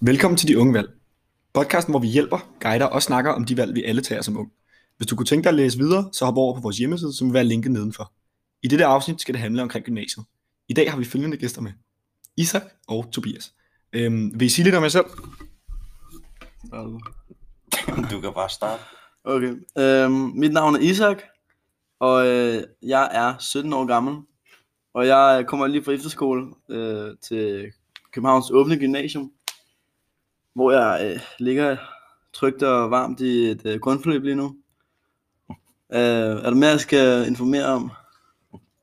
Velkommen til De Unge Valg. Podcasten, hvor vi hjælper, guider og snakker om de valg, vi alle tager som ung. Hvis du kunne tænke dig at læse videre, så hop over på vores hjemmeside, som vil være linket nedenfor. I dette afsnit skal det handle omkring gymnasiet. I dag har vi følgende gæster med. Isak og Tobias. Øhm, vil I sige lidt om jer selv? Du kan bare starte. Okay. Øhm, mit navn er Isak, og øh, jeg er 17 år gammel. Og jeg kommer lige fra efterskole øh, til Københavns Åbne Gymnasium, hvor jeg øh, ligger trygt og varmt i et øh, grundforløb lige nu. Øh, er der mere, jeg skal informere om?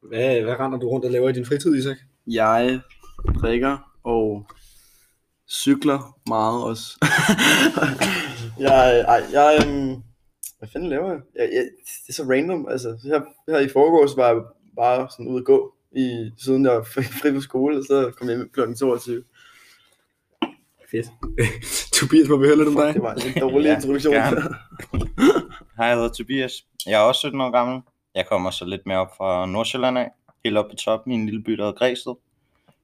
Hvad, hvad render du rundt og laver i din fritid, Isak? Jeg drikker og cykler meget også. jeg, ej, jeg, øhm, hvad fanden laver jeg? jeg, jeg det er så random, altså her, her i forgårs var jeg bare sådan ude at gå, i, siden jeg fik fri på skole, og så kom jeg hjem kl. 22. Fedt. Tobias, må vi høre lidt om dig? Det var en lidt dårlig Ja, introduktion. gerne. Hej, jeg hedder Tobias. Jeg er også 17 år gammel. Jeg kommer så lidt mere op fra Nordsjælland af. Helt op på toppen i en lille by, der hedder Græsted.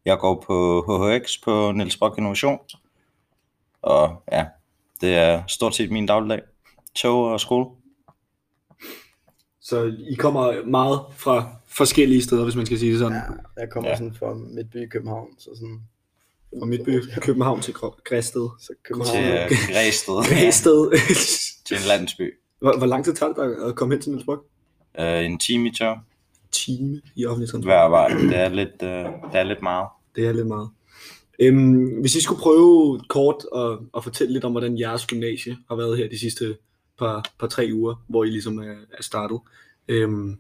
Jeg går på HHX på Niels Brock Innovation. Og ja, det er stort set min dagligdag. Tog og skole. Så I kommer meget fra forskellige steder, hvis man skal sige det sådan. Ja, jeg kommer Ja. sådan fra Midtby i København, så sådan... Fra Midtby, København til Græsted. Så København. Til øh, Græsted. Græsted. til en landsby. hvor, hvor lang tid tager det dig at komme hen til Niels Brock? Øh, en time i tog. Time i offentlig transport. Hver vej. Det er lidt, øh, det er lidt meget. Det er lidt meget. Øhm, hvis I skulle prøve kort at, at fortælle lidt om, hvordan jeres gymnasie har været her de sidste par, par tre uger, hvor I ligesom er, er startet. Øhm,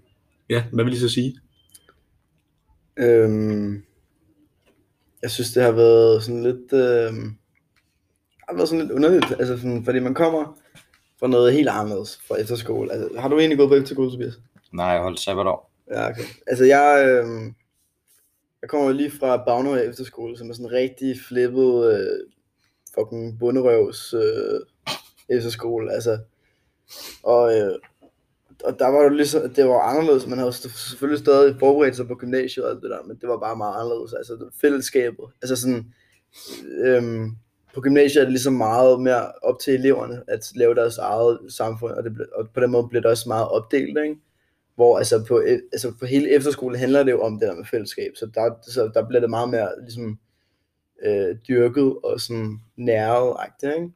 ja, hvad vil I så sige? Øhm, jeg synes, det har været sådan lidt, øhm, har været sådan lidt underligt, altså sådan, fordi man kommer fra noget helt anderledes fra efterskole. Altså, har du egentlig gået på efterskole, Tobias? Nej, jeg holdt sabbatår. Ja, okay. Altså, jeg, øhm, jeg kommer jo lige fra Bagnå efterskole, som er sådan en rigtig flippet, øh, fucking bunderøvs øh, efterskole, altså. Og, øh, og der var jo ligesom, det var anderledes, man havde selvfølgelig stadig forberedt sig på gymnasiet og alt det der, men det var bare meget anderledes, altså fællesskabet, altså sådan, øhm, på gymnasiet er det ligesom meget mere op til eleverne at lave deres eget samfund, og, det, ble- og på den måde bliver det også meget opdelt, ikke? Hvor altså på, e- altså på hele efterskolen handler det jo om det der med fællesskab, så der, så der bliver det meget mere ligesom øh, dyrket og sådan nærvet, ikke?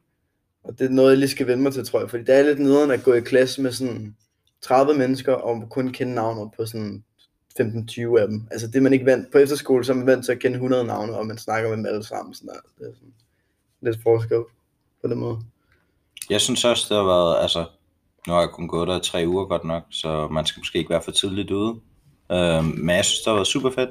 Og det er noget, jeg lige skal vende mig til, tror jeg, fordi det er lidt nederen at gå i klasse med sådan 30 mennesker, og kun kende navnet på sådan 15-20 af dem. Altså det man ikke vant, på efterskole, så er man vant til at kende 100 navne, og man snakker med dem alle sammen. Sådan der. Det er sådan lidt forskel på den måde. Jeg synes også, det har været, altså, nu har jeg kun gået der i tre uger godt nok, så man skal måske ikke være for tidligt ude. Øh, men jeg synes, det har været super fedt.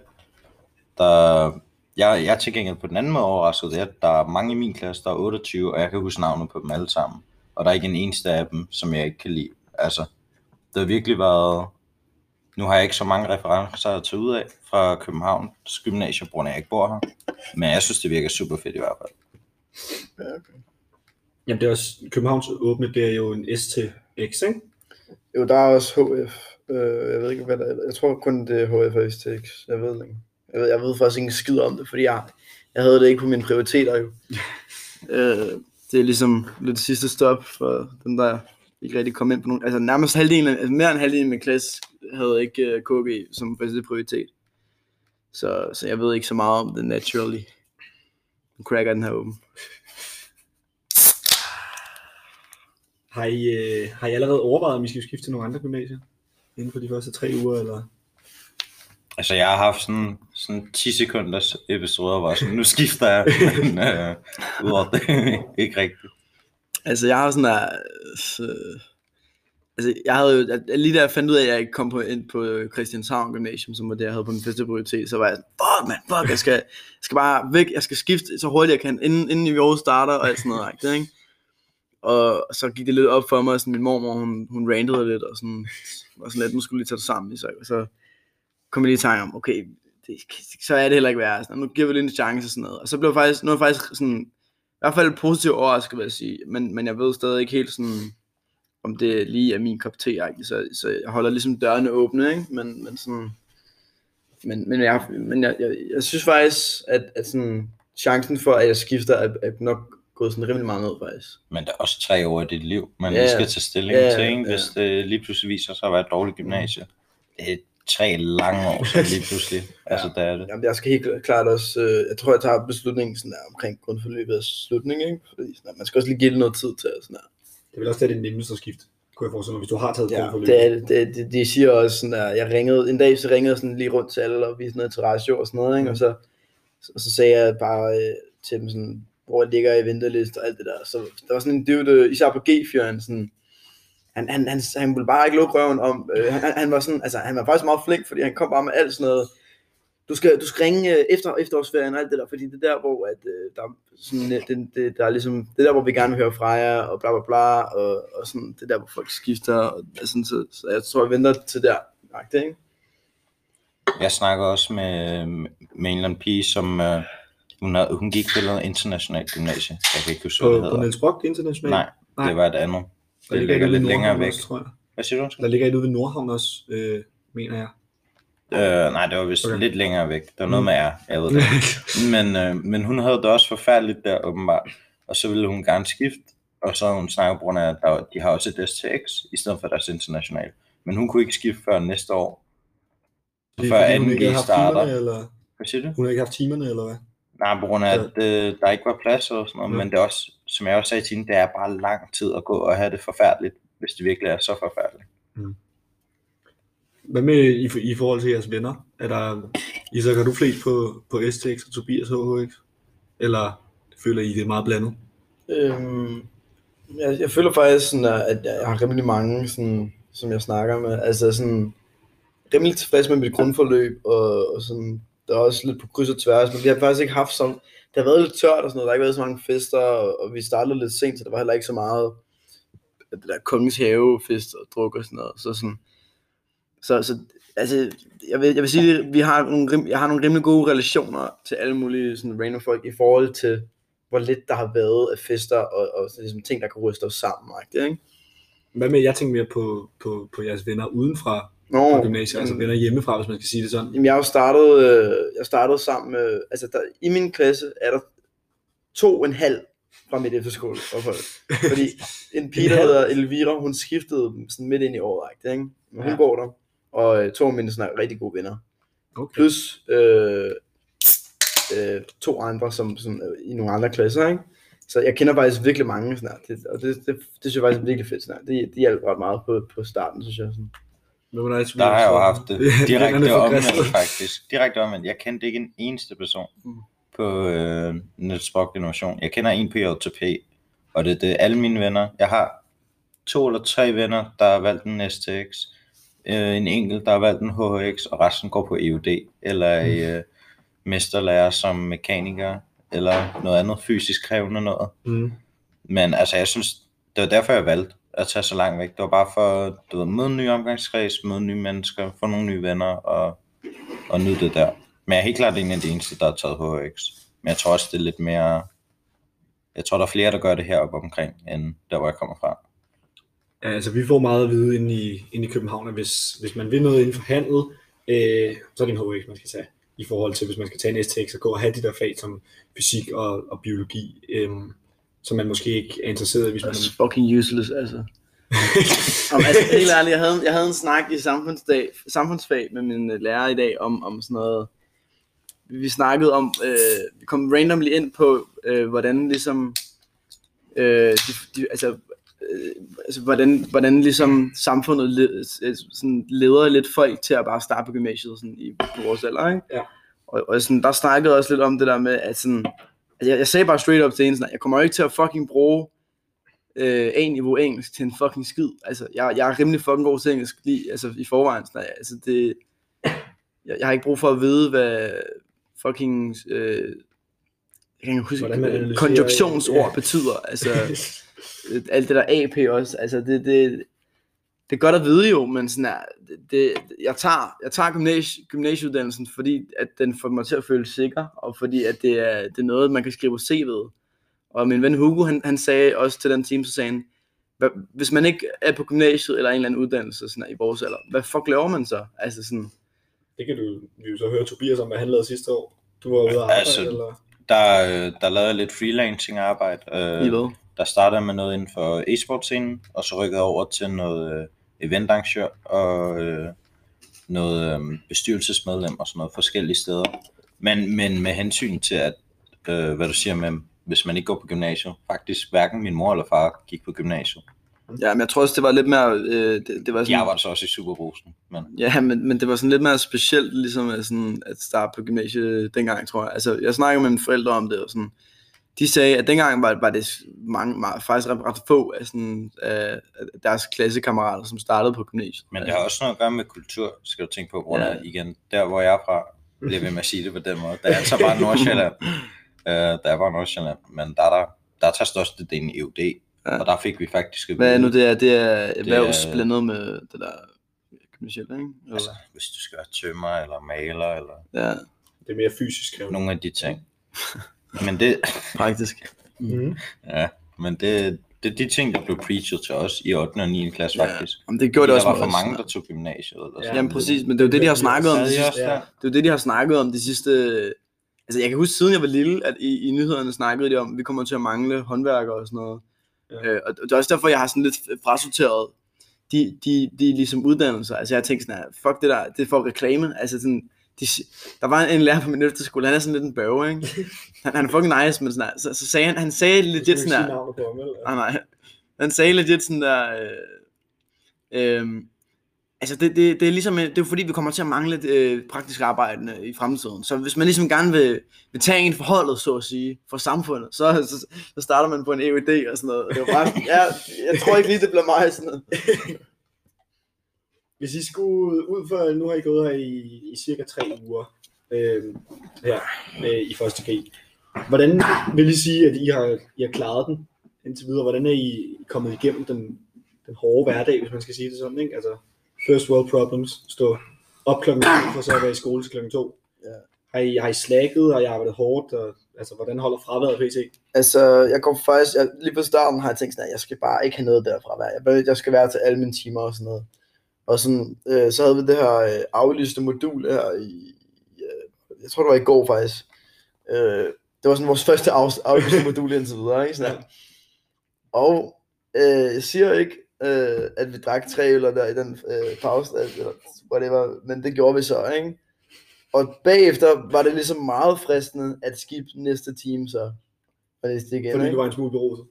Der, jeg, jeg er til gengæld på den anden måde overrasket, det er, at der er mange i min klasse, der er 28, og jeg kan huske navnet på dem alle sammen. Og der er ikke en eneste af dem, som jeg ikke kan lide. Altså, det har virkelig været... Nu har jeg ikke så mange referencer at tage ud af fra Københavns Gymnasium, på grund af, at jeg ikke bor her. Men jeg synes, det virker super fedt i hvert fald. Ja, okay. Jamen det er også, Københavns åbne, det er jo en STX, ikke? Jo, der er også HF. Øh, jeg ved ikke, hvad der er. Jeg tror kun, det er HF og STX. Jeg ved ikke. Jeg ved, jeg ved faktisk ikke skid om det, fordi jeg, jeg havde det ikke på mine prioriteter jo. øh, det er ligesom lidt sidste stop for den der ikke rigtig kom ind på nogen. Altså nærmest halvdelen, altså mere end halvdelen af min klasse havde ikke uh, KG som første prioritet. Så, så jeg ved ikke så meget om det naturally. Nu cracker den her åben. Har I, øh, har I allerede overvejet, om I skal skifte til nogle andre gymnasier? Inden for de første tre uger, eller? Altså, jeg har haft sådan, sådan 10 sekunders episoder, hvor jeg sådan, nu skifter jeg, men øh, udover det, ikke rigtigt. Altså, jeg har sådan der... Øh, altså, jeg havde jo... at- Lige da jeg fandt ud af, at jeg ikke kom på, ind på Christianshavn Gymnasium, som var det, jeg havde på min første prioritet, så var jeg sådan, fuck, man, fuck, jeg skal, jeg skal bare væk, jeg skal skifte så hurtigt jeg kan, inden, inden i år starter, og alt sådan noget, ikke? Og så gik det lidt op for mig, og sådan, min mormor, hun, hun rantede lidt, og sådan, og sådan lidt, nu skulle lige tage det sammen, så, så kom jeg lige i tanke om, okay, det, så er det heller ikke værre, sådan, nu giver vi lige en chance og sådan noget, og så blev jeg faktisk, nu er jeg faktisk sådan, hvert fald positivt overrasket, vil jeg sige, men, men jeg ved stadig ikke helt sådan, om det lige er min kop te, så, så jeg holder ligesom dørene åbne, ikke? Men, men sådan, men, men, jeg, men jeg, jeg, jeg synes faktisk, at, at sådan, chancen for, at jeg skifter, er, er nok gået sådan rimelig meget ned, faktisk. Men der er også tre år i dit liv, man Ja, lige skal tage stilling ja, til, ikke? ja. hvis det lige pludselig viser sig at være et dårligt gymnasie. Det er tre lange år, så lige pludselig. Altså, der er det. Jamen, jeg skal helt klart også, øh, jeg tror, jeg tager beslutningen sådan der, omkring grundforløbets slutning, ikke? Fordi sådan der, man skal også lige give det noget tid til. og Sådan der. Det vil også være det nemmeste at skifte, kunne jeg forestille mig, hvis du har taget Ja, det, er, det, det, det, de siger også sådan der, jeg ringede, en dag så ringede jeg sådan lige rundt til alle og viste noget til ratio og sådan noget, ikke? og så, og så sagde jeg bare øh, til dem sådan, hvor jeg ligger i venteliste og alt det der, så der var sådan en dude, især på G-fyren, sådan, han, han, han, han ville bare ikke lukke røven om, øh, han, han, var sådan, altså han var faktisk meget flink, fordi han kom bare med alt sådan noget, du skal, du skal ringe øh, efter efterårsferien og alt det der, fordi det er der, hvor at, øh, der, er sådan, øh, det, det, der er ligesom, det er der, hvor vi gerne vil høre fra jer, og bla bla bla, og, og sådan, det er der, hvor folk skifter, og altså, så, så jeg tror, jeg venter til der, Agtigt, ikke? Jeg snakker også med, med en eller anden pige, som øh, hun, har, hun gik på noget internationalt gymnasie. Jeg kan ikke huske, hvad det På, på hedder. Niels Brock International? Nej, Nej. det var et andet. Der Det ligger ligger lidt længere væk. Også, tror jeg. Hvad siger du? Der ligger et ude ved Nordhavn også, øh, mener jeg. Øh, nej, det var vist Okay. lidt længere væk. Det var noget Mm. med R, jeg ved det. Men, øh, men hun havde det også forfærdeligt der, åbenbart. Og så ville hun gerne skifte. Og så havde hun snakket på grund af, at der, de har også et STX, i stedet for deres international. Men hun kunne ikke skifte før næste år. Fordi- før fordi hun anden ikke havde G haft starter. timerne, Eller? Hvad siger du? Hun har ikke haft timerne, eller hvad? Nej, på grund af, at øh, der ikke var plads og sådan noget. Ja. Men det er også, som jeg også sagde til hende, det er bare lang tid at gå og have det forfærdeligt, hvis det virkelig er så forfærdeligt. Hvad med i, i forhold til jeres venner? Er der, Isak, har du flest på, på STX og Tobias HHX? Eller føler I, det er meget blandet? Øhm, jeg, jeg føler faktisk, sådan, at at jeg har rimelig mange, sådan, som jeg snakker med. Altså sådan, rimelig tilfreds med mit grundforløb, og, og sådan, der er også lidt på kryds og tværs, men vi har faktisk ikke haft sådan, det har været lidt tørt og sådan noget, der har ikke været så mange fester, og, vi startede lidt sent, så der var heller ikke så meget det der kongens have fest og druk og sådan noget, så sådan, så, så altså, jeg vil, jeg vil sige, at vi har nogle, rim, jeg har nogle rimelig gode relationer til alle mulige sådan random folk i forhold til, hvor lidt der har været af fester og, og sådan, ligesom, ting, der kan ryste os sammen. Ikke? Hvad med, jeg tænker mere på, på, på jeres venner udenfra Nå, gymnasiet, altså venner hjemmefra, hvis man skal sige det sådan. Jamen, jeg har jo startet, øh, jeg startede sammen med, altså der, i min klasse er der to og en halv fra mit efterskole ophold. Fordi en pige, der hedder Elvira, hun skiftede sådan midt ind i året, ikke? Men hun Ja. går der, og øh, to af mine sådan, er rigtig gode venner. Okay. Plus øh, øh, to andre som, som øh, i nogle andre klasser, ikke? Så jeg kender faktisk virkelig mange sådan det, og det, det, det, synes jeg faktisk er virkelig fedt sådan. Det, det hjalp ret meget på, på starten, synes jeg. Sådan. Er det, Der har jeg jo haft det direkte omvendt faktisk. Direkte omvendt. Jeg kendte ikke en eneste person Mm. på øh, Niels Brock Innovation. Jeg kender en på JTP, og det er det alle mine venner. Jeg har to eller tre venner, der har valgt en STX. Øh, en enkelt, der har valgt en HHX, og resten går på EUD, eller er i øh, mesterlærer som mekaniker, eller noget andet fysisk krævende noget. Mm. Men altså, jeg synes, det var derfor, jeg valgte at tage så langt væk. Det var bare for, du ved, møde en ny omgangskreds, møde nye mennesker, få nogle nye venner, og, og nyde det der. Men jeg er helt klart en af de eneste, der har taget HX. Men jeg tror også, det er lidt mere... Jeg tror, der er flere, der gør det heroppe omkring, end der, hvor jeg kommer fra. Ja, altså vi får meget at vide inde i, inde i København, at hvis, hvis man vil noget inden for handel, øh, så er det en HX, man skal tage. I forhold til, hvis man skal tage en STX og gå og have de der fag som fysik og, og biologi, øh, som man måske ikke er interesseret i, hvis man... That's fucking useless, altså. Om, altså helt ærligt, jeg havde, jeg havde en snak i samfundsdag, samfundsfag med min øh, lærer i dag om, om sådan noget. Vi snakkede om, øh, vi kom randomly ind på, øh, hvordan ligesom, øh, de, de, altså, øh, altså hvordan, hvordan ligesom samfundet led, øh, sådan leder lidt folk til at bare starte på gymnasiet sådan i på vores alder, ikke? Ja. Og, og sådan, der snakkede også lidt om det der med, at sådan, at jeg, jeg sagde bare straight up til en sådan, at jeg kommer jo ikke til at fucking bruge øh, A-niveau engelsk til en fucking skid. Altså, jeg, jeg er rimelig fucking god til engelsk lige, altså, i forvejen. Sådan, altså, det, jeg, jeg har ikke brug for at vide, hvad fucking, øh, jeg kan ikke huske, analyserer- konjunktionsord ja. betyder. Altså, øh, alt det der AP også, altså, det, det, det er godt at vide jo, men sådan er, det, det, jeg tager, jeg tager gymnasie, gymnasieuddannelsen, fordi at den får mig til at føle sikker, og fordi at det er, det er noget, man kan skrive på CV'et. Og min ven Hugo, han, han sagde også til den team, så sagde han, "Hvad- hvis man ikke er på gymnasiet eller en eller anden uddannelse sådan her, i vores alder, hvad fuck laver man så? Altså sådan, Det kan du vi jo så høre Tobias om, hvad han lavede sidste år. Du var ude at arbejde, Altså, eller? Der, øh, der lavede jeg lidt freelancing arbejde. I Øh, hvad? Der startede jeg med noget inden for e-sportscenen, og så rykkede jeg over til noget øh, eventarrangør og øh, noget øh, bestyrelsesmedlem og sådan noget forskellige steder. Men, men med hensyn til, at, øh, hvad du siger med, hvis man ikke går på gymnasiet, faktisk hverken min mor eller far gik på gymnasiet. Ja, men jeg tror også, det var lidt mere... Øh, det, det var sådan, arbejdede så også i Superbrusen, men Ja, men, men det var sådan lidt mere specielt, ligesom at, sådan, at starte på gymnasiet dengang, tror jeg. Altså, jeg snakkede med mine forældre om det, og sådan, de sagde, at dengang var, var det mange, meget, faktisk ret, ret få af, sådan, af af deres klassekammerater, som startede på gymnasiet. Men det har også noget at gøre med kultur, skal du tænke på, hvor Ja. ja. igen, der hvor jeg er fra, bliver ved med at sige det på den måde. Der er altså bare Nordsjælland. uh, der er bare Nordsjælland, men der er der, der tager størstedelen i EUD, Ja. og der fik vi faktisk at Hvad er nu det er? Det er erhvervs er- blandet med det der gymnasiet, ikke? Eller- altså, hvis du skal være tømmer eller maler, eller Ja, Det er mere fysisk krævende. nogle af de ting. Men det, praktisk. Mm. ja, men det, det er de ting, der blev preachet til os i 8. og 9. klasse Ja, faktisk. Jamen, det gjorde det der også var med for mange, der tog gymnasiet. Eller sådan. Jamen præcis, men det er jo det, de har snakket om. De sidste- også der? Ja. Det er jo det, de har snakket om de sidste... Altså, jeg kan huske, siden jeg var lille, at i, i nyhederne snakkede de om, at vi kommer til at mangle håndværkere og sådan noget. Ja. Ja. Øh, og det er også derfor, jeg har sådan lidt frasorteret de, de, de ligesom uddannelser. Altså, jeg har tænkt sådan her, fuck det der, det er for reklame. Altså, sådan, de, der var en lærer på min efterskole, han er sådan lidt en bøve, ikke? Han, han er fucking nice, men sådan så, så sagde han, han sagde legit sådan på ham, eller? Nej, nej. Han sagde legit sådan der... Øh, øh, altså, det, det, det er ligesom... Det er fordi, vi kommer til at mangle øh, praktisk arbejde i fremtiden. Så hvis man ligesom gerne vil, vil tage en forholdet, så at sige, for samfundet, så, så, så starter man på en EUD og sådan noget. Det var bare, ja, jeg tror ikke lige, det bliver mig sådan noget. Hvis I skulle ud for, nu har I gået her i, i cirka tre uger øh, her øh, i første G. Hvordan vil I sige, at I har, I har klaret den indtil videre? Hvordan er I kommet igennem den, den hårde hverdag, hvis man skal sige det sådan, ikke? Altså, first world problems, stå op klokken 2, for så at være i skole til klokken 2. Ja. Har I, har I slækket, og I arbejdet hårdt, og altså, hvordan holder fraværet pt? Altså, jeg går faktisk, jeg, lige på starten har jeg tænkt sådan, at jeg skal bare ikke have noget derfra. Jeg, jeg skal være til alle mine timer og sådan noget. Og sådan, øh, så havde vi det her øh, aflyste modul her i, øh, jeg tror det var i går faktisk. Øh, det var sådan vores første af, aflyste modul indtil videre, ikke? Sådan. Og øh, jeg siger ikke, øh, at vi drak tre øl der i den øh, pause, eller whatever, men det gjorde vi så, ikke? Og bagefter var det ligesom meget fristende at skifte næste time så. Og det igen, Fordi ikke? du var en smule beruset.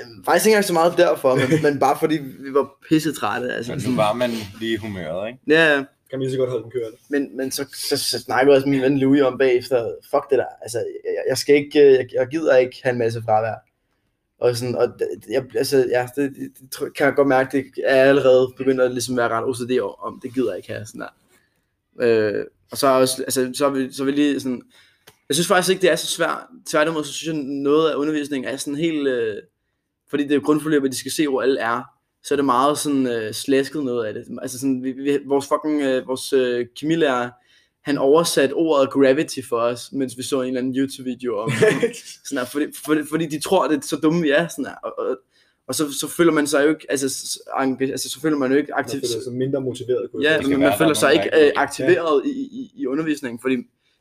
Øhm, Faktisk ikke engang så meget derfor, men, men bare fordi vi var pissetrætte. Altså, Men nu sådan, var man lige i humøret, ikke? ja, Kan lige så godt holde den kørende. men, men så, så, så snakkede jeg også min ven Louis om bagefter, fuck det der, altså, jeg, jeg skal ikke, øh, jeg, jeg gider ikke have en masse fravær. Og sådan, og det- jeg, altså, ja, det, det, det, kan jeg godt mærke, det er allerede begyndt at ligesom være ret OCD om det gider jeg ikke have, sådan der. Øh, og så, er også, altså, så, er vi, så er vi lige sådan, jeg synes faktisk ikke, det er så svært. Tværtimod, så synes jeg, noget af undervisningen er sådan helt, øh, fordi det er grundforløbet, de skal se, hvor alle er, så er det meget sådan øh, slæsket noget af det. Altså sådan, vi, vi, vores fucking, øh, vores øh, kemilærer, han oversatte ordet gravity for os, mens vi så en eller anden YouTube-video om sådan her, fordi, fordi, fordi de tror, det er så dumme vi er, sådan her, og, og, og så, så føler man sig jo ikke, altså, altså så føler man jo ikke Man aktivt, føler sig mindre motiveret. kunne ja, men man der føler er sig ikke der øh, aktiveret i, i, i undervisningen, fordi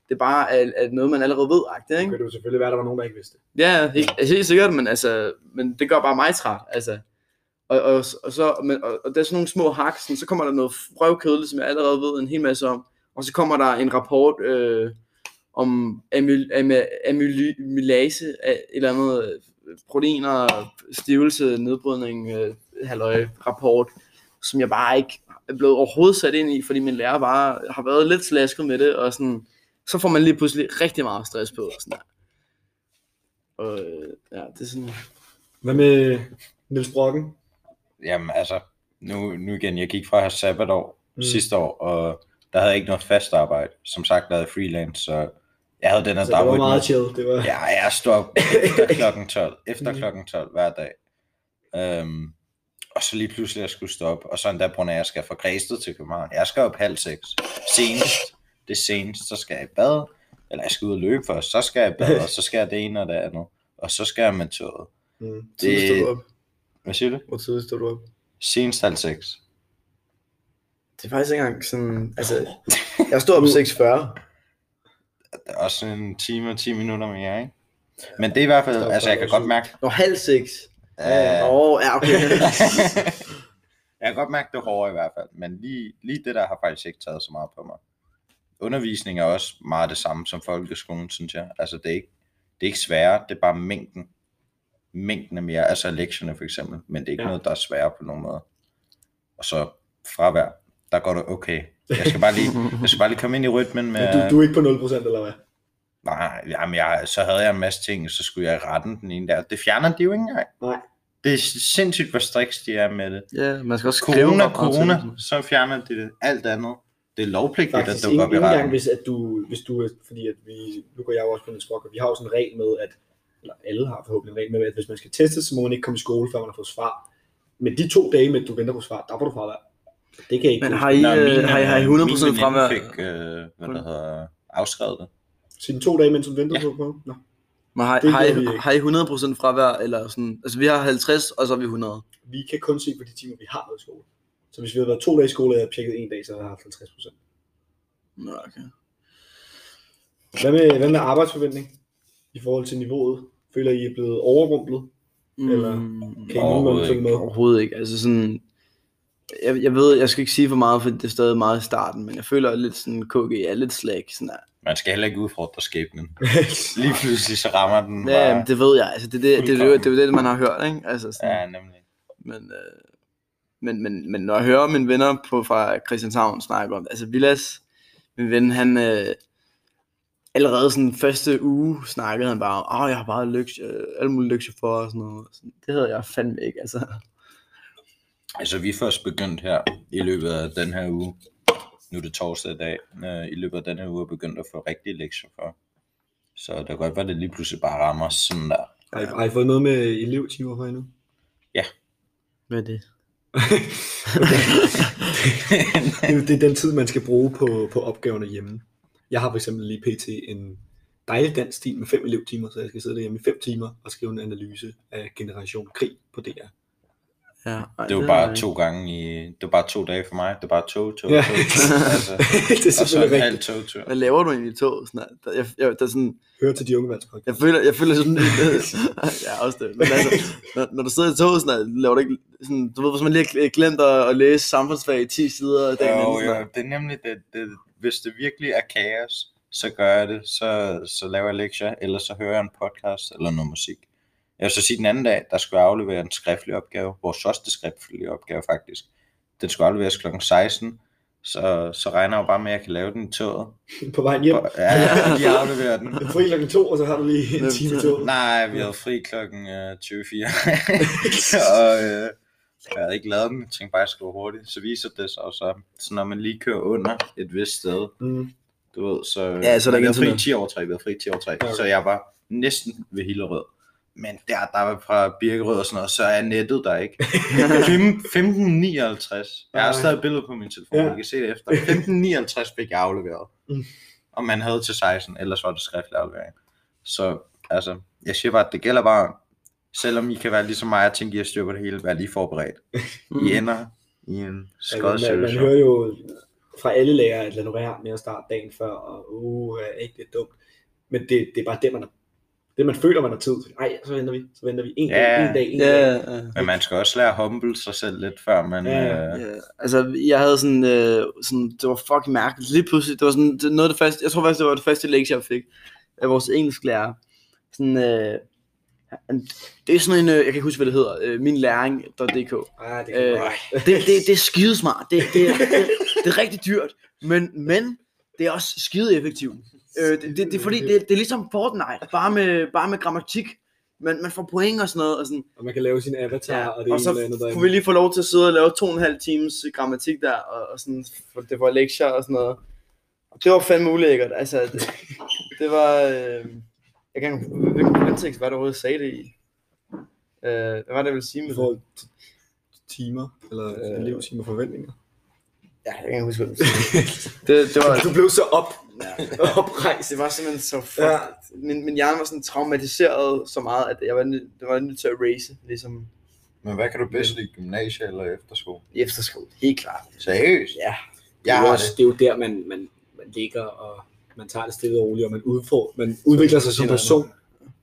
det bare er, er noget, man allerede ved, agtigt, ikke? Det kunne jo selvfølgelig være, at der var nogen, der ikke vidste. Ja, helt, helt sikkert, men, altså, men det gør bare mig træt. Altså. Og, og, og, så, men, og, og der er sådan nogle små hak, sådan, så kommer der noget røvkedeligt, som jeg allerede ved en hel masse om. Og så kommer der en rapport øh, om amyl,amy- amylase, et eller andet øh, proteiner, stivelse, nedbrydning, øh, halløj, rapport, som jeg bare ikke er blevet overhovedet sat ind i, fordi min lærer bare har været lidt slasket med det, og sådan, så får man lige pludselig rigtig meget stress på. Og sådan der. Og øh, ja, det er sådan... Hvad med Niels Brokken? Jamen altså, nu, nu igen, jeg gik fra have sabbatår Mm. mm. sidste år, og der havde jeg ikke noget fast arbejde. Som sagt, lavede freelance, så jeg havde den her Så det var dagrytme. meget chill. Det var... Ja, jeg stod op efter klokken 12, efter Mhm. klokken 12 hver dag. Øhm, og så lige pludselig jeg skulle stå op, og så endda på, når jeg skal fra Græsted til København. Jeg skal op halv seks. Senest, det senest, så skal jeg i bad, eller jeg skal ud og løbe først, så skal jeg i bad, og så skal jeg det ene og det andet, og så skal jeg med toget. Mm. Det- du op. Hvad siger du? Hvor tidligt stod du op? Senest halv seks. Det er faktisk ikke engang sådan... Altså, jeg stod op 6.40. også en time og 10 minutter mere, ikke? Men det er i hvert fald, Stop, altså jeg kan godt mærke, Nå, halv seks. øh, Åh, ja, okay. jeg kan godt mærke det hårdere i hvert fald, men lige, lige det der har faktisk ikke taget så meget på mig. Undervisning er også meget det samme som folkeskolen, synes jeg. Altså det er ikke, det er ikke sværere, det er bare mængden. Mængden er mere, altså lektierne for eksempel, men det er ikke Ja. noget, der er sværere på nogen måde. Og så fravær, der går det okay. Jeg skal bare lige, jeg skal bare lige komme ind i rytmen med... Men du, du er ikke på 0% eller hvad? Nej, jamen jeg, så havde jeg en masse ting, så skulle jeg rette den ene der. Det fjerner de jo ikke engang. Nej. Det er sindssygt, hvor striks de er med det. Ja, man skal også skrive Corona, corona, så fjerner de det. Alt andet. Det er lovpligtigt, at Faktisk dukke ikke, op i ikke engang, retten. hvis, at du, hvis du er, fordi at vi, nu går jeg jo også på en sprog, og vi har jo sådan en regel med, at, eller alle har forhåbentlig en regel med, at hvis man skal testes, så må man ikke komme i skole, før man har fået svar. Men de to dage, med at du venter på svar, der får du fravær. Det kan jeg ikke Men har I, Nå, øh, har I, har I 100% min veninde fremvær? fik, øh, hvad der hedder, afskrevet det. Siden to dage, mens du venter Ja. på på? Nå. Men har, Det har, I, har I 100% fravær, eller sådan, altså vi har 50, og så er vi 100. Vi kan kun se på de timer, vi har været i skole. Så hvis vi havde været to dage i skole, og jeg havde en dag, så havde jeg haft 50 procent. Nå, okay. Hvad med, hvad med arbejdsforventning i forhold til niveauet? Føler I er blevet overrumplet? Eller Mm, Kan I Overhovedet ikke. med? Overhovedet ikke. Altså sådan, jeg, jeg ved, jeg skal ikke sige for meget, for det er stadig meget i starten, men jeg føler lidt sådan, KG er lidt slag. Sådan der. Man skal heller ikke udfordre skæbnen. Lige pludselig så rammer den Ja, bare. det ved jeg. Altså, det, er det, det, det, det, det, det, er jo det, man har hørt, ikke? Altså, sådan, Ja, nemlig. men, øh, men, men, men når jeg hører mine venner på, fra Christianshavn snakke om altså Vilas, min ven, han øh, allerede sådan første uge snakkede han bare om, åh, jeg har bare lektier, øh, alle mulige lektier for og sådan noget. Sådan, Det havde jeg fandme ikke, altså. Altså, vi er først begyndt her i løbet af den her uge. Nu er det torsdag i dag. Øh, I løbet af den her uge er begyndt at få rigtige lektier for. Så det kan godt være, at det lige pludselig bare rammer sådan der. Har I, har I fået noget med elevtimer for endnu? Hvad er det? Det, er det er den tid, man skal bruge på, på opgaverne hjemme. Jeg har for eksempel lige pt. en dejlig dansk stil med fem elevtimer, så jeg skal sidde derhjemme i fem timer og skrive en analyse af Generation Krig på DR. Ja, ej, Det var har bare jeg to gange i... Det var bare to dage for mig. Det var bare tog, tog, Ja. tog, tog. Altså, det er og så selvfølgelig rigtigt. togtur. Hvad laver du egentlig i toget? Sådan der, jeg, jeg, der er sådan, Hør til de unge valgspodcast. jeg føler, jeg føler sådan, ja, også det, men altså, når, når du sidder i toget, sådan laver du ikke, sådan, du ved, hvis man lige har glemt at, at læse samfundsfag i 10 sider dagen Jo, inden, jo, det er nemlig det, det. Hvis det virkelig er kaos, så gør jeg det. Så, så laver jeg lektier, eller så hører jeg en podcast eller noget musik. Jeg vil så sige, den anden dag, der skulle jeg aflevere en skriftlig opgave. Vores første skriftlige opgave faktisk. Den skulle afleveres kl. 16. Så, så regner jeg jo bare med, at jeg kan lave den i toget. På vejen hjem. Ja, jeg lige afleverer den. Den fri klokken to, og så har du lige en time to. Nej, vi havde fri klokken øh, 24. og øh, jeg havde ikke lavet den. Jeg tænkte bare, at jeg skulle hurtigt. Så viser det sig også, så når man lige kører under et vist sted, Mm. du ved, så... Ja, så er der vi ikke havde fri internet. 10 over 3, vi havde fri 10 over 3. Okay. Så jeg var næsten ved Hillerød. Men der, der var fra Birkerød og sådan noget, så er nettet der ikke. Fem- 1559. Jeg har stadig et billede på min telefon, Ja. ja. I kan se det efter. 1559 fik jeg afleveret. Mm. Og man havde til 16, ellers var det skriftlig aflevering. Så altså, jeg siger bare, at det gælder bare, selvom I kan være ligesom mig og tænke, at I styr på det hele, vær lige forberedt. I ender i en Ja, man, skød man, man situation. hører jo fra alle lærere, at lad nu være med at starte dagen før, og uh, er ikke det dumt. Men det, det er bare det, man har, det, man føler, man har tid til. Ej, så venter vi, så venter vi en Ja. dag, en dag, en Ja, dag. ja. Men man skal også lære at humble sig selv lidt, før man... Ja. Øh, Ja, altså, jeg havde sådan, øh, sådan, det var fucking mærkeligt. Lige pludselig, det var sådan, det, noget af det første, jeg tror faktisk, det var det første lektie, jeg fik af vores engelsklærer. Sådan, øh, det er sådan en, øh, jeg kan ikke huske, hvad det hedder, øh, minlæring.dk. Ah, det øh, det, det, det er skidesmart. Det, det, det, det er rigtig dyrt, men, men det er også skide effektivt. Øh, det, det, det, er fordi, det, det er ligesom Fortnite, bare med, bare med grammatik. Man, man får point og sådan noget. Og, sådan, og man kan lave sin avatar, ja, og det og så eller andet der. kunne vi lige få lov til at sidde og lave to og en halv times grammatik der, og, og sådan, for det var lektier og sådan noget. Og det var fandme ulækkert. Altså, det, det var... Øh, jeg kan ikke hvilken kontekst var det overhovedet, sagde det i. Øh, hvad var det, jeg ville sige med det? forhold til timer, eller Øh. øh, elevtimer forventninger. Ja, jeg kan ikke huske, hvad det, det var... Du blev så op, Ja. oprejst. Det var simpelthen så fuck. Ja. Min, min hjerne var sådan traumatiseret så meget, at jeg var nødt, det var nødt til at race, ligesom Men hvad kan du bedst lide, gymnasie eller efterskole? efterskole. Helt klart. Seriøst? Ja. Det er, Jeg jo har også, det. det er jo der, man, man, man ligger og man tager det stille og roligt, og man, udfor, man udvikler sig som person.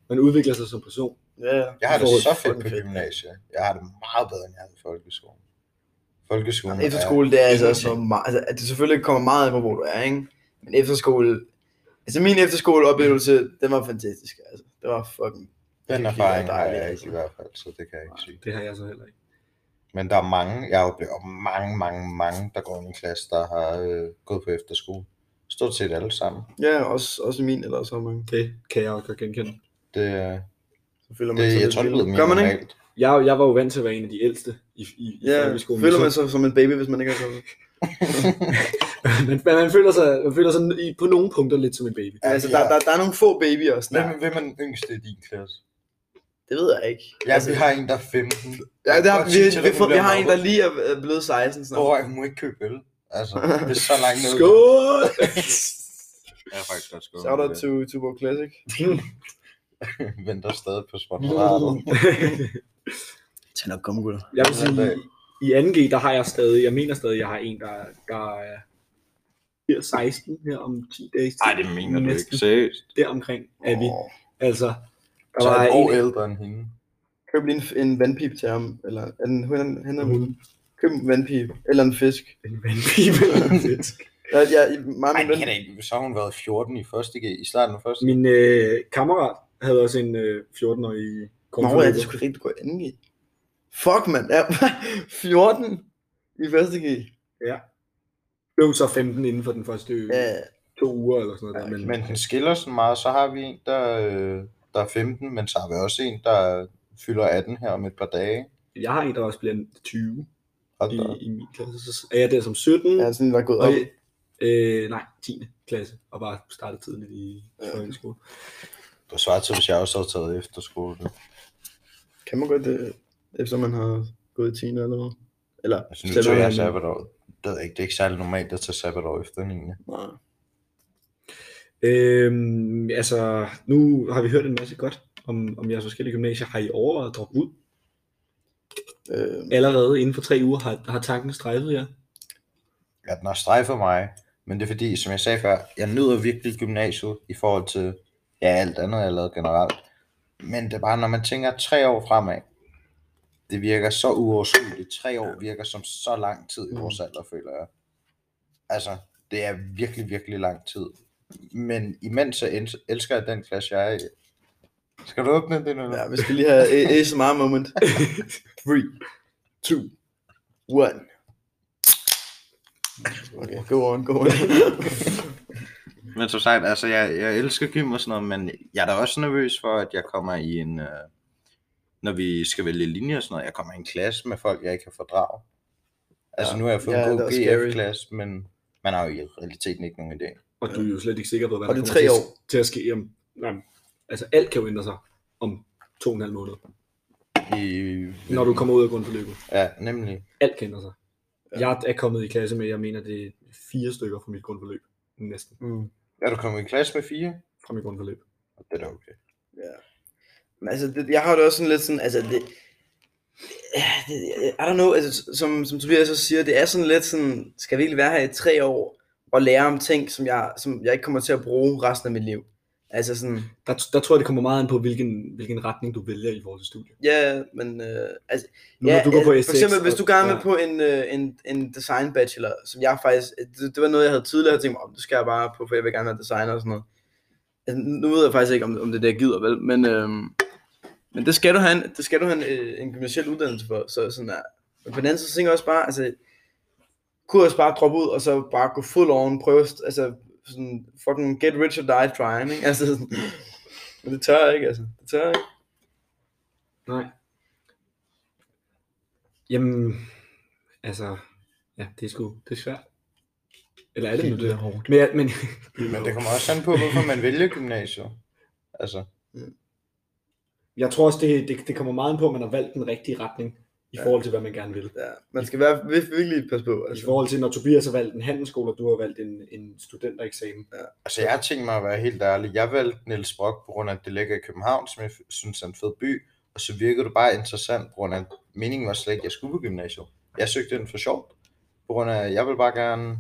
Man udvikler sig som person. Ja, ja. Jeg har det så fedt på gymnasiet. Jeg har det meget bedre, end jeg havde i folkeskolen. Folkeskolen Efterskole, det er altså så meget, altså, at det selvfølgelig kommer meget af, hvor du er, ikke? Men efterskole, altså min efterskoleoplevelse, den var fantastisk, altså. Det var fucking Den erfaring har jeg altså. ikke i hvert fald, så det kan jeg ikke sige. Det har jeg så heller ikke. Men der er mange, jeg oplever mange, mange, mange, der går i min klasse, der har øh, gået på efterskole. Stort set alle sammen. Ja, også, også min eller så mange. Det kan jeg også godt genkende. Det, øh, Så føler man det sig jeg lidt tror, det er blevet mere Gør man ikke? normalt. Jeg, jeg var jo vant til at være en af de ældste i, i, i Ja, folkeskolen. føler man sig som en baby, hvis man ikke har taget men, men man føler sig, man føler sig i, på nogle punkter lidt som en baby. Ja, Altså, der, der, der er nogle få babyer også. Hvem, hvem er den yngste i din klasse? Det ved jeg ikke. Ja, altså, vi har en, der er 15. ja, det har, vi, vi, vi, vi, har en, der lige er er blevet 16 snart. Åh, hun må ikke købe øl. Altså, det er så langt ned. Skål! Jeg er faktisk godt skål. Shout out to Tuborg Classic. Venter stadig på sponsoratet. Til nok komme, gutter. jeg vil sige. I 2G, der har jeg stadig, jeg mener stadig, jeg har en, der, der er bliver 16 her om 10 dage. Nej, det mener du ikke. Seriøst. Deromkring er vi. Åh. Altså, der Så var er et år en, ældre end hende. Køb lige en, en vandpip til ham. Eller er den, han, han er Hun. Køb en vandpip. Eller en fisk. en vandpibe eller en fisk. Ja, ja, meget Ej, min ven. ikke. Så har hun været 14 i første G, i starten af første G. Min øh, kammerat havde også en øh, 14-årig Nå, ja, det skulle rigtig gå i 2G. Fuck, mand. Ja, 14 i første G. Ja. Blev så 15 inden for den første Ja, to uger eller sådan noget. Ja, der, men, Men den skiller sådan meget. Så har vi en, der, øh, der er 15, men så har vi også en, der fylder 18 her om et par dage. jeg har en, der også bliver 20 Hold i, i min klasse. Så er jeg der som 17, ja sådan der er gået op. jeg, øh, nej, 10. klasse, og bare startet tidligt i Ja. folkeskole. Du svarer til, hvis jeg også havde taget efterskole. Kan man godt, øh, efter man har gået i 10 eller hvad? Eller, Altså, nu tager jeg sabbatår. Det jeg ikke, det er ikke særlig normalt at tage sabbatår efter 9. nej. Øhm, altså, nu har vi hørt en masse godt om, om jeres forskellige gymnasier. Har I overvejet at droppe ud? Øh, Allerede inden for tre uger har, har tanken strejfet jer? Ja, den har strejfet mig, men det er fordi, som jeg sagde før, jeg nyder virkelig gymnasiet i forhold til ja, alt andet, jeg har lavet generelt. Men det er bare, når man tænker tre år fremad, det virker så uoverskueligt. Tre år virker som så lang tid i vores alder, føler jeg. Altså, det er virkelig, virkelig lang tid. Men imens jeg els- elsker jeg den klasse, jeg er i. Skal du åbne det nu? ja, vi skal lige have ASMR moment. 3, 2, 1. Okay, go on, go on. Men som sagt, altså jeg, jeg elsker gym og sådan noget, men jeg er da også nervøs for, at jeg kommer i en, øh, når vi skal vælge linjer og sådan noget, jeg kommer i en klasse med folk, jeg ikke kan fordrage. Altså Ja. nu har jeg fået Ja, en god. GF-klasse, men man har jo i realiteten ikke nogen idé. Og du er jo slet ikke sikker på, hvad Og der det er kommer tre til, år. til at ske om... Nej, altså, alt kan jo ændre sig om to og en halv måned. I, Når du kommer ud af grundforløbet. Ja, nemlig. Alt kan ændre sig. Ja. Jeg er kommet i klasse med, jeg mener, det er fire stykker fra mit grundforløb. Næsten. Mm. Er du kommet i klasse med fire? Fra mit grundforløb. Det er da okay. Ja. Altså, det, jeg har det også sådan lidt sådan, altså det, I don't know, altså, som, som Tobias også siger, det er sådan lidt sådan, skal jeg virkelig være her i tre år og lære om ting, som jeg, som jeg ikke kommer til at bruge resten af mit liv. Altså sådan, Der, der tror jeg, det kommer meget an på, hvilken, hvilken retning du vælger i vores studie. ja, men øh, altså, Nu, ja, du går på øh, STX, for eksempel, hvis du gerne vil ja. på en, øh, en, en design bachelor, som jeg faktisk, det, det var noget, jeg havde tidligere tænkt mig om, det skal jeg bare på, for jeg vil gerne være designer og sådan noget. Altså, nu ved jeg faktisk ikke, om, om det er jeg gider, vel, men, øhm, men det skal du have en, det skal du have en, øh, en gymnasiel uddannelse for, så sådan er. Men på den anden side, så tænker jeg også bare, altså, kunne jeg også bare droppe ud, og så bare gå full on, prøve, at- altså, sådan, fucking get rich or die trying, ikke? Altså, sådan, men det tør jeg ikke, altså, det tør jeg ikke. Nej. Jamen, altså, ja, det er sgu, det er svært. Eller er det nu det? hårdt. Men, men, Men det kommer også an på, hvorfor man vælger gymnasiet. Altså, jeg tror også, det, det, det kommer meget an på, at man har valgt den rigtige retning, i Ja. forhold til, hvad man gerne vil. Ja, man skal være vir- virkelig passe på, I altså. forhold til, når Tobias har valgt en handelsskole, og du har valgt en, en studentereksamen. altså jeg har tænkt mig at være helt ærlig. Jeg valgte Niels Brock på grund af, at det ligger i København, som jeg synes er en fed by. Og så virkede det bare interessant, på grund af, at meningen var slet ikke, at jeg skulle på gymnasiet. Jeg søgte den for sjovt. På grund af, at jeg vil bare gerne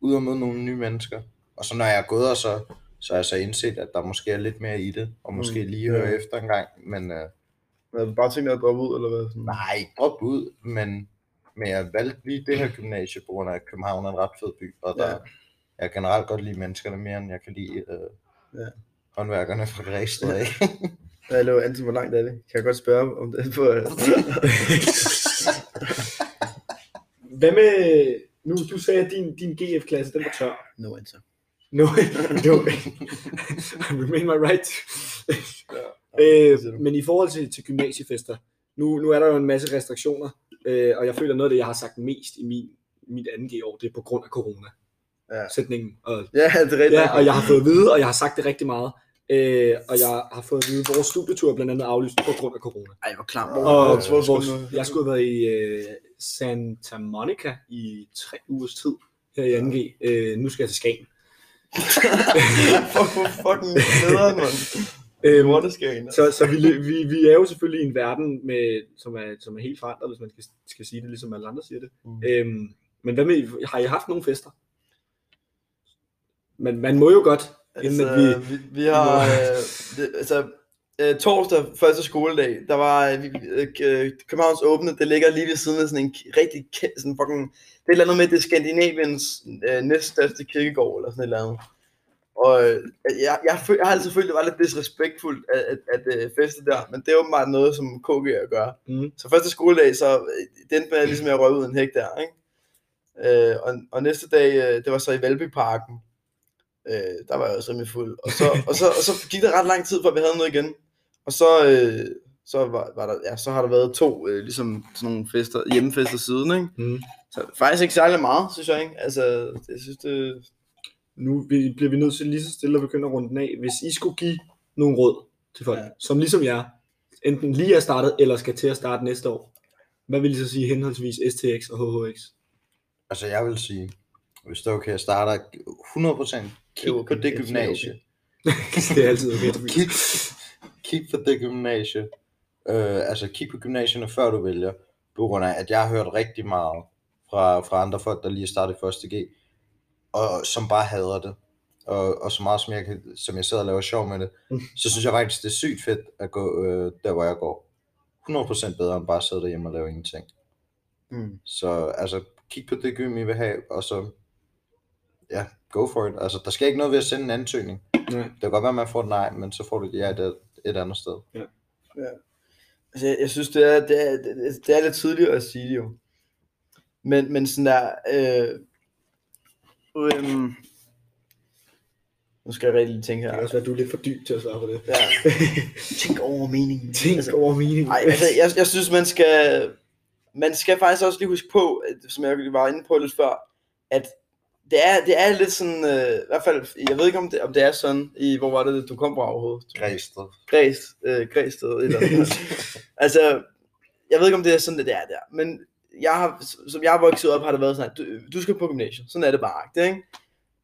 ud og møde nogle nye mennesker. og så når jeg er gået, og så, så har jeg så indset, at der måske er lidt mere i det, og måske Mm, lige høre ja. efter en gang, men øh, Jeg havde bare tænkt dig at droppe ud, eller hvad? Sådan. nej, ikke drop ud, men, men jeg valgte lige det her gymnasie, på grund af, at København er en ret fed by, og der, Ja. ja. jeg generelt godt lide menneskerne mere, end jeg kan lide øh, Ja. ja. håndværkerne fra Græsted af. Jeg laver Anton, hvor langt er det? Kan jeg godt spørge om det? På, Hvad med, nu du sagde, at din, din GF-klasse, den var tør. no answer. No, no. Remain my right. øh, men i forhold til, til gymnasiefester, nu, nu er der jo en masse restriktioner, øh, og jeg føler noget af det, jeg har sagt mest i min, mit andet G-år, det er på grund af corona. Ja. Sætningen. Og, Ja, det er rigtigt. ja, og jeg har fået at vide, og jeg har sagt det rigtig meget, øh, og jeg har fået at vide, at vores studietur er blandt andet aflyst på grund af corona. Ej, hvor klam. Hvor- Og hvor- vores, jeg skulle have været i øh, Santa Monica i tre ugers tid her i 2G. Øh, nu skal jeg til Skagen. Fuck, hvor fucking nederen, mand. Øhm, så så vi, vi, vi er jo selvfølgelig i en verden, med, som, er, som er helt forandret, hvis man skal, skal sige det, ligesom alle andre siger det. Mm. Øhm, men hvad med, har I haft nogle fester? Men man må jo godt, inden Altså, at vi... vi, vi har, øh, det, altså, øh, torsdag, første skoledag, der var øh, vi, øh, Københavns Åbne, det ligger lige ved siden af sådan en rigtig, sådan fucking, det er et eller andet med, det er Skandinaviens øh, næststørste kirkegård, eller sådan et eller andet. Og øh, jeg, jeg, føl, jeg har altid følt, det var lidt disrespektfuldt at, at, at øh, feste der, men det er åbenbart noget, som KG at gøre. Mm. Så første skoledag, så øh, det endte med, ligesom jeg røg ud en hæk der, ikke? Øh, og, og næste dag, øh, det var så i Valbyparken. Øh, der var jeg også rimelig fuld. Og så, og, så, og så gik der ret lang tid, før vi havde noget igen. Og så, øh, så, var, var der, ja, så har der været to øh, ligesom sådan nogle fester, hjemmefester siden, ikke? Mm. Så faktisk ikke særlig meget, synes jeg, ikke? Altså, jeg synes, det... Nu bliver vi nødt til lige så stille at begynde at runde den af. Hvis I skulle give nogle råd til folk, ja. Som ligesom jer, enten lige er startet, eller skal til at starte næste år, hvad vil I så sige henholdsvis STX og HHX? Altså jeg vil sige, hvis det er okay, jeg starter 100% kig Jo, på det det er gymnasie. det er altid okay. Kig, kig på det gymnasie. Øh, altså kig på gymnasierne før du vælger. På grund af, at jeg har hørt rigtig meget fra, fra andre folk, der lige er startet i første G, og som bare hader det. Og, og så meget som jeg, som jeg sidder og laver sjov med det, Mm. så synes jeg faktisk, det er sygt fedt at gå øh, der, hvor jeg går. 100% bedre end bare at sidde derhjemme og lave ingenting. Mm. Så altså, kig på det gym, I vil have, og så, ja, go for it. Altså, der skal ikke noget ved at sende en ansøgning. Nej. Det kan godt være, at man får et nej, men så får du et ja et, et andet sted. Altså, jeg, jeg synes, det er, det, er, det, det er lidt tidligt at sige det jo. Men, men sådan der... Øh, øhm, nu skal jeg rigtig lige tænke Det her. kan også være, at du er lidt for dyb til at svare på det. Ja. Tænk over meningen. Tænk altså, over meningen. Ej, altså, jeg, jeg synes, man skal, man skal faktisk også lige huske på, at, som jeg var inde på lidt før, at det er, det er lidt sådan, øh, i hvert fald, jeg ved ikke, om det, om det er sådan, i, hvor var det, du kom fra overhovedet? Græsted. Græs, øh, Græsted, eller altså, jeg ved ikke, om det er sådan, det er der, men jeg har, som jeg har vokset op, har det været sådan, at du, du skal på gymnasiet, sådan er det bare, det, ikke?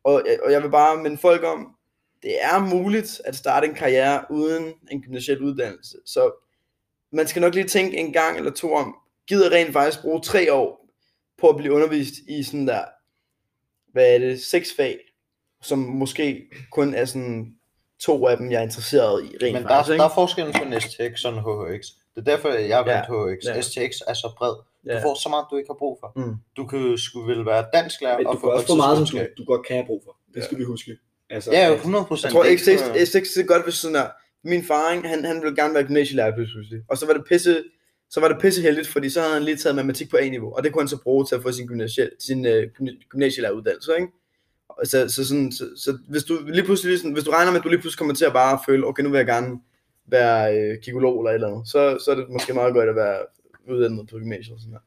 Og, og jeg vil bare minde folk om, det er muligt at starte en karriere uden en gymnasiel uddannelse, så man skal nok lige tænke en gang eller to om, gider rent faktisk bruge tre år på at blive undervist i sådan der, hvad er det, seks fag, som måske kun er sådan to af dem, jeg er interesseret i rent Men der, faktisk, der ikke? er forskellen på en STX og en HHX. Det er derfor, jeg har valgt Ja, HHX. ja. STX er så bred. Du Ja. får så meget, du ikke har brug for. Mm. Du kan sgu vel være dansklærer Men og du få kan også få meget, som du, du godt kan have brug for. Det skal vi huske. Altså, Ja, jo, at- 100 procent. Jeg tror ikke, S6 er godt, hvis sådan der, min far, ikke, han, han ville gerne være gymnasielærer pludselig. Og så var det pisse, så var det pisse heldigt, fordi så havde han lige taget matematik på A-niveau, og det kunne han så bruge til at få sin, gymnasiel, sin øh, gymna- gymnasielæreruddannelse, ikke? Så, så, sådan, så, så, hvis du lige pludselig, sådan, hvis du regner med, at du lige pludselig kommer til at bare føle, okay, nu vil jeg gerne være øh, gigolog eller et eller andet, så, så er det måske meget godt at være uddannet på gymnasiet. Sådan der.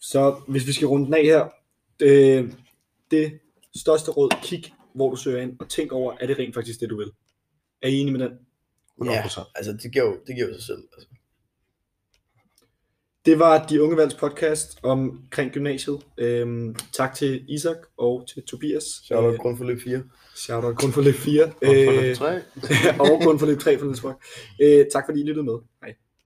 Så hvis vi skal runde den af her, det, det største råd, kig hvor du søger ind, og tænk over, er det rent faktisk det, du vil? Er I enige med den? 100 Ja, altså det giver jo, det giver jo sig selv. Altså. Det var De Unge Valgs podcast omkring gymnasiet. Øhm, tak til Isak og til Tobias. Shout out Øh, grundforløb 4. shout out for lidt 4. Og for det tre. og lidt 3 for lidt Øh, tak fordi I lyttede med. Hej.